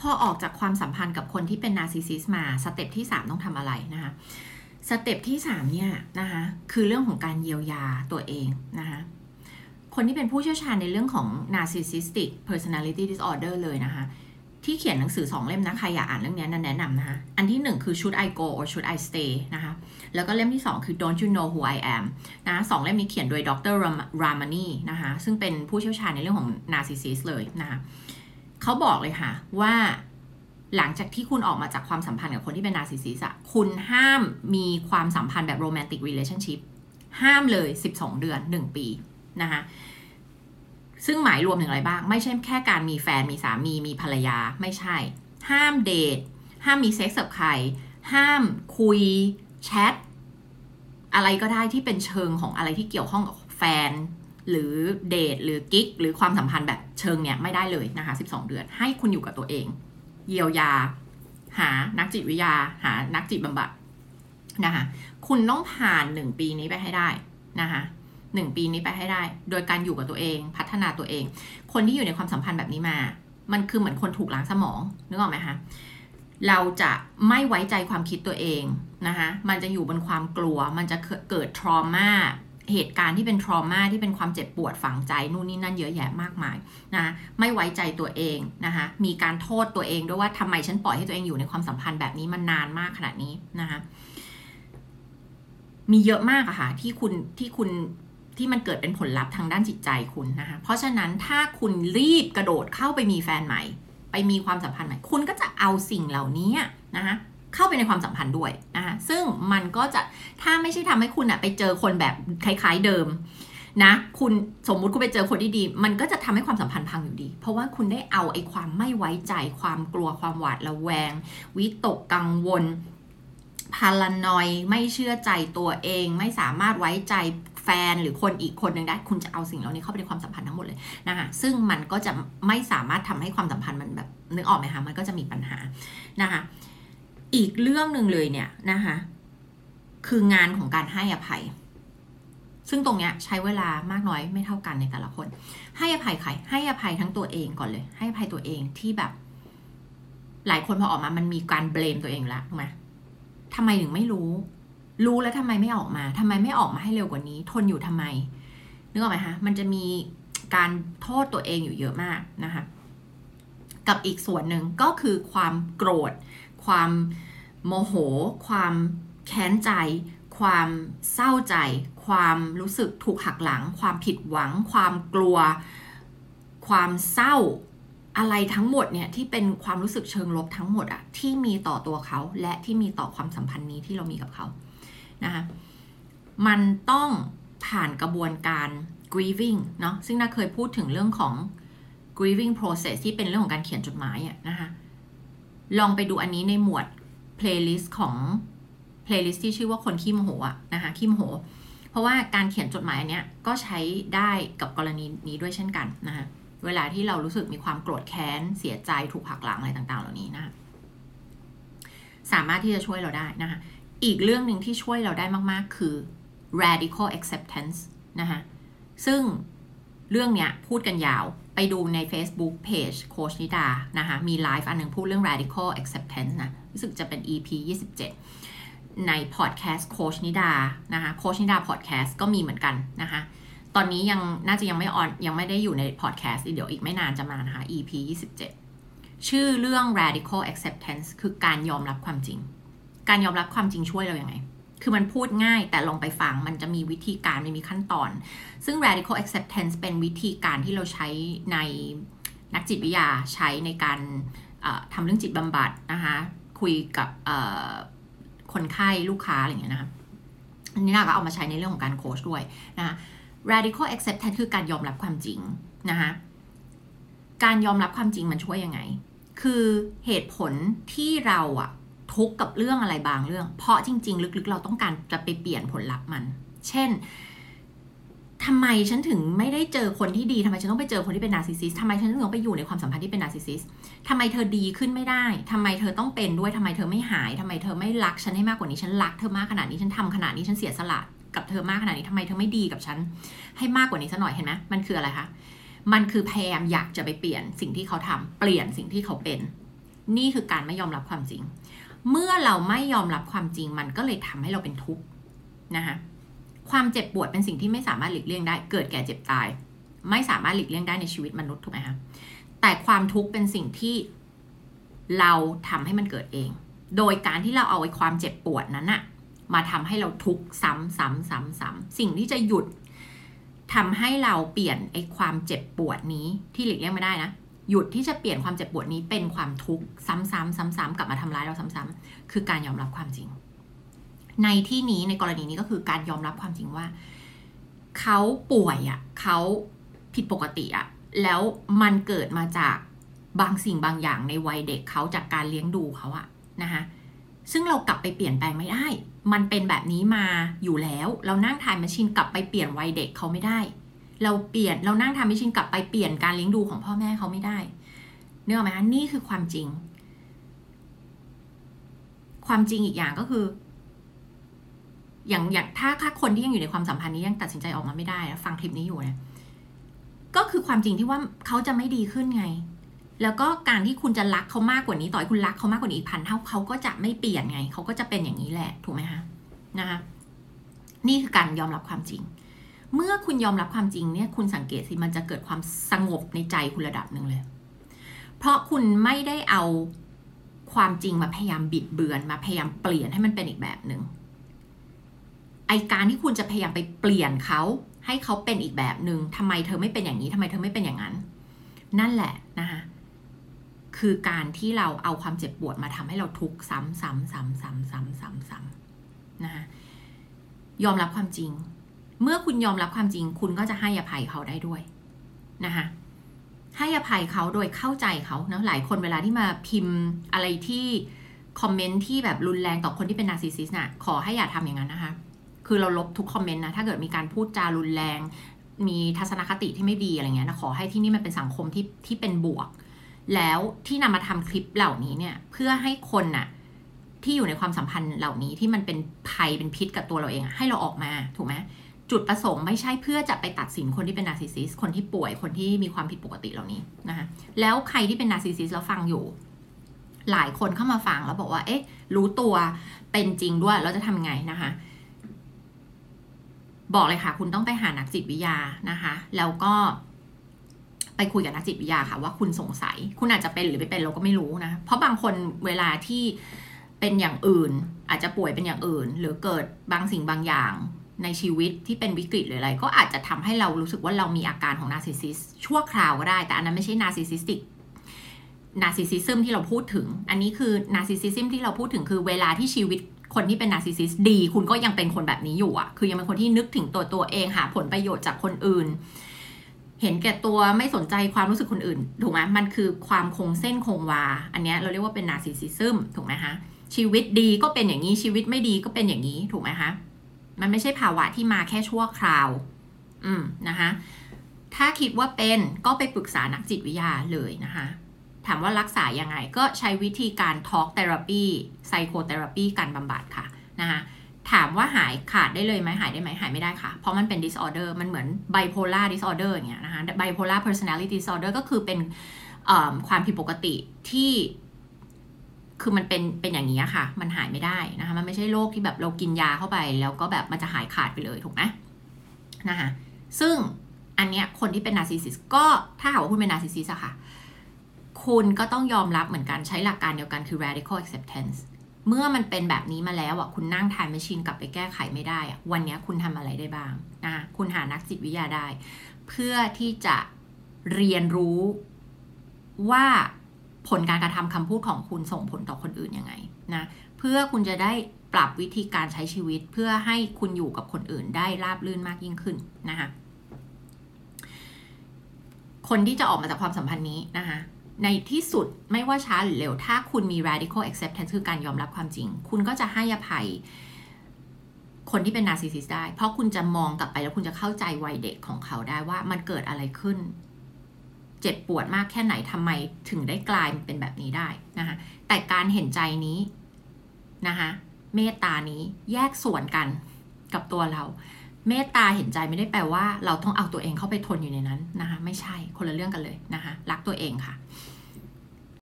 พอออกจากความสัมพันธ์กับคนที่เป็น narcissist มา step ที่ 3 ต้องทำอะไรนะคะ step ที่ 3 เนี่ยนะคะคือเรื่องของการเยียวยาตัวเองนะคะคนที่เป็นผู้เชี่ยวชาญในเรื่องของ narcissistic personality disorder เลยนะคะที่เขียนหนังสือ 2 เล่มนะใครอยากอ่านเรื่องนี้นั้นแนะนำนะคะ อันที่ 1 คือ should I go or should I stay นะคะ แล้วก็เล่มที่ 2 คือ don't you know who I am นะสองเล่มนี้เขียนโดยดร. Ramani นะคะ ซึ่งเป็นผู้เชี่ยวชาญในเรื่องของ narcissist เลยนะคะ เขาบอกเลยค่ะว่าหลังจากที่คุณออกมาจากความสัมพันธ์กับคนที่เป็น narcissist อะคุณห้ามมีความสัมพันธ์แบบ romantic relationship ห้ามเลย 12 เดือน 1 ปีนะคะซึ่งหมายรวมถึงอะไรบ้าง ไม่ใช่แค่การมีแฟนมีสามีมีภรรยาไม่ใช่ ห้ามเดท ห้ามมีเซ็กส์กับใคร ห้ามคุยแชทอะไรก็ได้ที่เป็นเชิงของอะไรที่เกี่ยวข้องกับแฟน หรือเดทหรือกิ๊กหรือความสัมพันธ์แบบเชิงเนี่ยไม่ได้เลยนะคะ12 เดือน ให้คุณอยู่กับตัวเอง เยียวยา หานักจิตวิทยา หานักจิตบำบัดนะคะคุณต้องผ่านหนึ่งปีนี้ไปให้ได้นะคะหนึ่งปีนี้ไปให้ได้ โดยการอยู่กับตัวเอง พัฒนาตัวเอง คนที่อยู่ในความสัมพันธ์แบบนี้มา มันคือเหมือนคนถูกล้างสมองนึกออกไหมคะเราจะไม่ไว้ใจความคิดตัวเองนะคะ มันจะอยู่บนความกลัว มันจะเกิดทรมา เหตุการณ์ที่เป็นทรมาที่เป็นความเจ็บปวดฝังใจนู่นนี่นั่นเยอะแยะมากมายนะไม่ไว้ใจตัวเองนะคะมีการโทษตัวเองด้วยว่าทำไมฉันปล่อยให้ตัวเองอยู่ในความสัมพันธ์แบบนี้มันนานมากขนาดนี้นะคะมีเยอะมากอะค่ะที่คุณที่คุณที่มันเกิดเป็นผลลัพธ์ทางด้านจิตใจคุณนะคะเพราะฉะนั้นถ้าคุณรีบกระโดดเข้าไปมีแฟนใหม่ ไปมีความสัมพันธ์ใหม่ คุณก็จะเอาสิ่งเหล่านี้นะคะ เข้าไปในความสัมพันธ์ด้วยนะคะซึ่งมันก็จะถ้าไม่ใช่ทำให้คุณอะไปเจอคนแบบคล้ายๆเดิมนะคุณสมมุติคุณไปเจอคนที่ดี มันก็จะทำให้ความสัมพันธ์พังอยู่ดี เพราะว่าคุณได้เอาไอ้ความไม่ไว้ใจ ความกลัวความหวาดระแวง วิตกกังวลพารานอยไม่เชื่อใจตัวเอง ไม่สามารถไว้ใจแฟนหรือคนอีกคนหนึ่งได้ คุณจะเอาสิ่งเหล่านี้เข้าไปในความสัมพันธ์ทั้งหมดเลยนะคะซึ่งมันก็จะไม่สามารถทำให้ความสัมพันธ์มันแบบนึกออกไหมคะมันก็จะมีปัญหานะคะ อีกเรื่องหนึ่งเลยเนี่ยนะคะคืองานของการให้อภัย ซึ่งตรงเนี้ยใช้เวลามากน้อยไม่เท่ากันในแต่ละคน ให้อภัยใครให้อภัยทั้งตัวเองก่อนเลย ให้อภัยตัวเองที่แบบ หลายคนพอออกมามันมีการเบลมตัวเองแล้วถูกไหมทำไมถึงไม่รู้ รู้แล้วทำไมไม่ออกมาทำไมไม่ออกมาให้เร็วกว่านี้ ทนอยู่ทำไมนึกออกไหมคะมันจะมีการโทษตัวเองอยู่เยอะมากนะคะ กับอีกส่วนหนึ่งก็คือความโกรธ ความโมโห ความแค้นใจ ความเศร้าใจ ความรู้สึกถูกหักหลัง ความผิดหวัง ความกลัว ความเศร้าอะไรทั้งหมดเนี่ยที่เป็นความรู้สึกเชิงลบทั้งหมดอะที่มีต่อตัวเขาและที่มีต่อความสัมพันธ์นี้ที่เรามีกับเขานะคะมันต้องผ่านกระบวนการ grieving เนาะซึ่งน่าเคยพูดถึงเรื่องของ grieving process ที่เป็นเรื่องของการเขียนจดหมายอะนะคะ ลองไปดูอันนี้ในหมวด playlist ของ playlist ที่ชื่อว่าคนขี้โมโหอะนะคะขี้โมโห เพราะว่าการเขียนจดหมายอันเนี้ยก็ใช้ได้กับกรณีนี้ด้วยเช่นกันนะคะเวลาที่เรารู้สึกมีความโกรธแค้น เสียใจถูกหักหลังอะไรต่างๆ เหล่านี้นะคะสามารถที่จะช่วยเราได้นะคะอีกเรื่องหนึ่งที่ช่วยเราได้มากๆ คือ radical acceptance นะคะซึ่งเรื่องเนี้ยพูดกันยาว ไปดูใน Facebook Page โค้ชนิดานะคะมีไลฟ์อันหนึ่งพูดเรื่อง radical acceptance นะรู้สึกจะเป็น EP 27 ในพอดแคสต์โค้ชนิดานะคะโค้ชนิดาพอดแคสต์ก็มีเหมือนกันนะคะตอนนี้ยังน่าจะยังไม่ on ยังไม่ได้อยู่ในพอดแคสต์เดี๋ยวอีกไม่นานจะมานะคะ EP 27 ชื่อเรื่อง radical acceptance คือการยอมรับความจริง การยอมรับความจริงช่วยเรายัางไง คือมันพูดง่ายแต่ลองไปฟังมันจะมีวิธีการมันมีขั้นตอน ซึ่ง radical acceptance เป็นวิธีการที่เราใช้ในนักจิตวิทยาใช้ในการทำเรื่องจิตบำบัดนะคะคุยกับคนไข้ลูกค้าอะไรอย่างเงี้ยนะคะอันนี้นาก็เอามาใช้ในเรื่องของการโค้ชด้วยนะคะ radical acceptance คือการยอมรับความจริงนะคะการยอมรับความจริงมันช่วยยังไง คือเหตุผลที่เราอะ ทุกข์กับเรื่องอะไรบางเรื่อง เพราะจริง ๆ ลึกๆ เราต้องการจะไปเปลี่ยนผลลัพธ์มัน เช่นทำไมฉันถึงไม่ได้เจอคนที่ดีทำไมฉันต้องไปเจอคนที่เป็น narcissist ทำไมฉันถึงต้องไปอยู่ในความสัมพันธ์ที่เป็น narcissist ทำไมเธอดีขึ้นไม่ได้ทำไมเธอต้องเป็นด้วยทำไมเธอไม่หายทำไมเธอไม่รักฉันให้มากกว่านี้ฉันรักเธอมากขนาดนี้ฉันทำขนาดนี้ฉันเสียสละกับเธอมากขนาดนี้ทำไมเธอไม่ดีกับฉันให้มากกว่านี้สักหน่อยเห็นไหมมันคืออะไรคะมันคือพยายามอยากจะไปเปลี่ยนสิ่งที่เขาทำเปลี่ยนสิ่งที่เขาเป็น นี่คือการไม่ยอมรับความจริง เมื่อเราไม่ยอมรับความจริงมันก็เลยทำให้เราเป็นทุกข์นะคะความเจ็บปวดเป็นสิ่งที่ไม่สามารถหลีกเลี่ยงได้ เกิดแก่เจ็บตาย ไม่สามารถหลีกเลี่ยงได้ในชีวิตมนุษย์ถูกไหมคะแต่ความทุกข์เป็นสิ่งที่เราทำให้มันเกิดเอง โดยการที่เราเอาไอ้ความเจ็บปวดนั้นอะมาทำให้เราทุกข์ซ้ำซ้ำซ้ำซ้ำสิ่งที่จะหยุดทำให้เราเปลี่ยนไอ้ความเจ็บปวดนี้ที่หลีกเลี่ยงไม่ได้นะ หยุดที่จะเปลี่ยนความเจ็บปวดนี้เป็นความทุกข์ซ้ำๆซ้ำๆกลับมาทำร้ายเราซ้ำๆคือการยอมรับความจริง ในที่นี้ในกรณีนี้ก็คือการยอมรับความจริงว่า เขาป่วยอะเขาผิดปกติอะแล้วมันเกิดมาจากบางสิ่งบางอย่างในวัยเด็กเขาจากการเลี้ยงดูเขาอะนะคะซึ่งเรากลับไปเปลี่ยนแปลงไม่ได้ มันเป็นแบบนี้มาอยู่แล้ว เรานั่งทายมาชินกลับไปเปลี่ยนวัยเด็กเขาไม่ได้ เราเปลี่ยนเรานั่งทำมาชินกลับไปเปลี่ยนการเลี้ยงดูของพ่อแม่เขาไม่ได้เนื้อไหมคะนี่คือความจริง ความจริงอีกอย่างก็คือ อย่างอย่างถ้าถ้าคนที่ยังอยู่ในความสัมพันธ์นี้ยังตัดสินใจออกมาไม่ได้ฟังคลิปนี้อยู่เนี่ยก็คือความจริงที่ว่าเขาจะไม่ดีขึ้นไง แล้วก็การที่คุณจะรักเขามากกว่านี้ ต่อให้คุณรักเขามากกว่านี้อีกพันเท่าเขาก็จะไม่เปลี่ยนไง เขาก็จะเป็นอย่างนี้แหละ ถูกไหมคะนะคะนี่คือการยอมรับความจริง เมื่อคุณยอมรับความจริงเนี่ยคุณสังเกตสิมันจะเกิดความสงบในใจคุณระดับหนึ่งเลย เพราะคุณไม่ได้เอาความจริงมาพยายามบิดเบือนมาพยายามเปลี่ยนให้มันเป็นอีกแบบหนึ่งไอการที่คุณจะพยายามไปเปลี่ยนเขาให้เขาเป็นอีกแบบหนึง่งทำไมเธอไม่เป็นอย่างนี้ทำไมเธอไม่เป็นอย่างนั้น นั่นแหละนะคะคือการที่เราเอาความเจ็บปวดมาทำให้เราทุกข์ซ้ำซ้ำซ้ำซ้ำซ้ำซ้ำซ้ำนะคะยอมรับความจริง เมื่อคุณยอมรับความจริง คุณก็จะให้อภัยเขาได้ด้วยนะคะให้อภัยเขาโดยเข้าใจเขาเนาะหลายคนเวลาที่มาพิมพ์อะไรที่คอมเมนต์ที่แบบรุนแรงต่อคนที่เป็น narcissist น่ะขอให้อย่าทำอย่างนั้นนะคะ คือเราลบทุกคอมเมนต์นะถ้าเกิดมีการพูดจารุนแรง มีทัศนคติที่ไม่ดีอะไรเงี้ยนะขอให้ที่นี่มันเป็นสังคมที่ที่เป็นบวก แล้วที่นำมาทำคลิปเหล่านี้เนี่ยเพื่อให้คนน่ะที่อยู่ในความสัมพันธ์เหล่านี้ที่มันเป็นภัยเป็นพิษกับตัวเราเองให้เราออกมาถูกไหม จุดประสงค์ไม่ใช่เพื่อจะไปตัดสินคนที่เป็น narcissist คนที่ป่วยคนที่มีความผิดปกติเหล่านี้นะคะแล้วใครที่เป็น narcissist แล้วฟังอยู่ หลายคนเข้ามาฟังแล้วบอกว่า เอ๊ะ รู้ตัวเป็นจริงด้วยเราจะทำไงนะคะบอกเลยค่ะ คุณต้องไปหานักจิตวิทยานะคะ แล้วก็ไปคุยกับนักจิตวิทยาค่ะ ว่าคุณสงสัย คุณอาจจะเป็นหรือไม่เป็นเราก็ไม่รู้นะ เพราะบางคนเวลาที่เป็นอย่างอื่น อาจจะป่วยเป็นอย่างอื่น หรือเกิดบางสิ่งบางอย่าง ในชีวิตที่เป็นวิกฤตหรืออะไร ก็อาจจะทำให้เรารู้สึกว่าเรามีอาการของ narcissistชั่วคราวก็ได้ แต่อันนั้นไม่ใช่ narcissistic narcissism ที่เราพูดถึง อันนี้คือ narcissism ที่เราพูดถึงคือเวลาที่ชีวิตคนที่เป็น narcissist ดี คุณก็ยังเป็นคนแบบนี้อยู่อะคือยังเป็นคนที่นึกถึงตัวตัวเองหาผลประโยชน์จากคนอื่น เห็นแก่ตัวไม่สนใจความรู้สึกคนอื่น ถูกไหมมันคือความคงเส้นคงวา อันนี้เราเรียกว่าเป็น narcissism ถูกไหมคะชีวิตดีก็เป็นอย่างนี้ชีวิตไม่ดีก็เป็นอย่างนี้ถูกไหมคะ มันไม่ใช่ภาวะที่มาแค่ชั่วคราว อืมนะคะถ้าคิดว่าเป็นก็ไปปรึกษานักจิตวิทยาเลยนะคะ ถามว่ารักษายังไงก็ใช้วิธีการ talk therapy psychotherapy การบำบัดค่ะนะคะถามว่าหายขาดได้เลยไหมหายได้ไหมหายไม่ได้ค่ะ เพราะมันเป็น disorder มันเหมือน bipolar disorder อย่างเงี้ยนะคะ bipolar personality disorder ก็คือเป็นความผิดปกติที่ คือมันเป็นเป็นอย่างนี้ค่ะ มันหายไม่ได้นะคะมันไม่ใช่โรคที่แบบเรากินยาเข้าไป แล้วก็แบบมันจะหายขาดไปเลยถูกไหมนะคะซึ่งอันเนี้ยคนที่เป็น narcissist ก็ถ้าหากว่าคุณเป็น narcissist อะค่ะ คุณก็ต้องยอมรับเหมือนกันใช้หลักการเดียวกันคือ radical acceptance เมื่อมันเป็นแบบนี้มาแล้วอะคุณนั่ง time machine กลับไปแก้ไขไม่ได้อะวันนี้คุณทำอะไรได้บ้างนะคะคุณหานักจิตวิทยาได้ เพื่อที่จะเรียนรู้ว่า ผลการกระทำคำพูดของคุณส่งผลต่อคนอื่นยังไงนะเพื่อคุณจะได้ปรับวิธีการใช้ชีวิตเพื่อให้คุณอยู่กับคนอื่นได้ราบรื่นมากยิ่งขึ้นนะคะคนที่จะออกมาจากความสัมพันธ์นี้นะคะในที่สุดไม่ว่าช้าหรือเร็ว ถ้าคุณมี radical acceptance คือการยอมรับความจริง คุณก็จะให้อภัย คนที่เป็นนาร์ซิสซิสได้ เพราะคุณจะมองกลับไปแล้วคุณจะเข้าใจวัยเด็กของเขาได้ว่ามันเกิดอะไรขึ้น เจ็บปวดมากแค่ไหนทำไมถึงได้กลายเป็นแบบนี้ได้นะคะแต่การเห็นใจนี้นะคะเมตตานี้แยกส่วนกันกับตัวเรา เมตตาเห็นใจไม่ได้แปลว่า เราต้องเอาตัวเองเข้าไปทนอยู่ในนั้นนะคะไม่ใช่คนละเรื่องกันเลยนะคะรักตัวเองค่ะ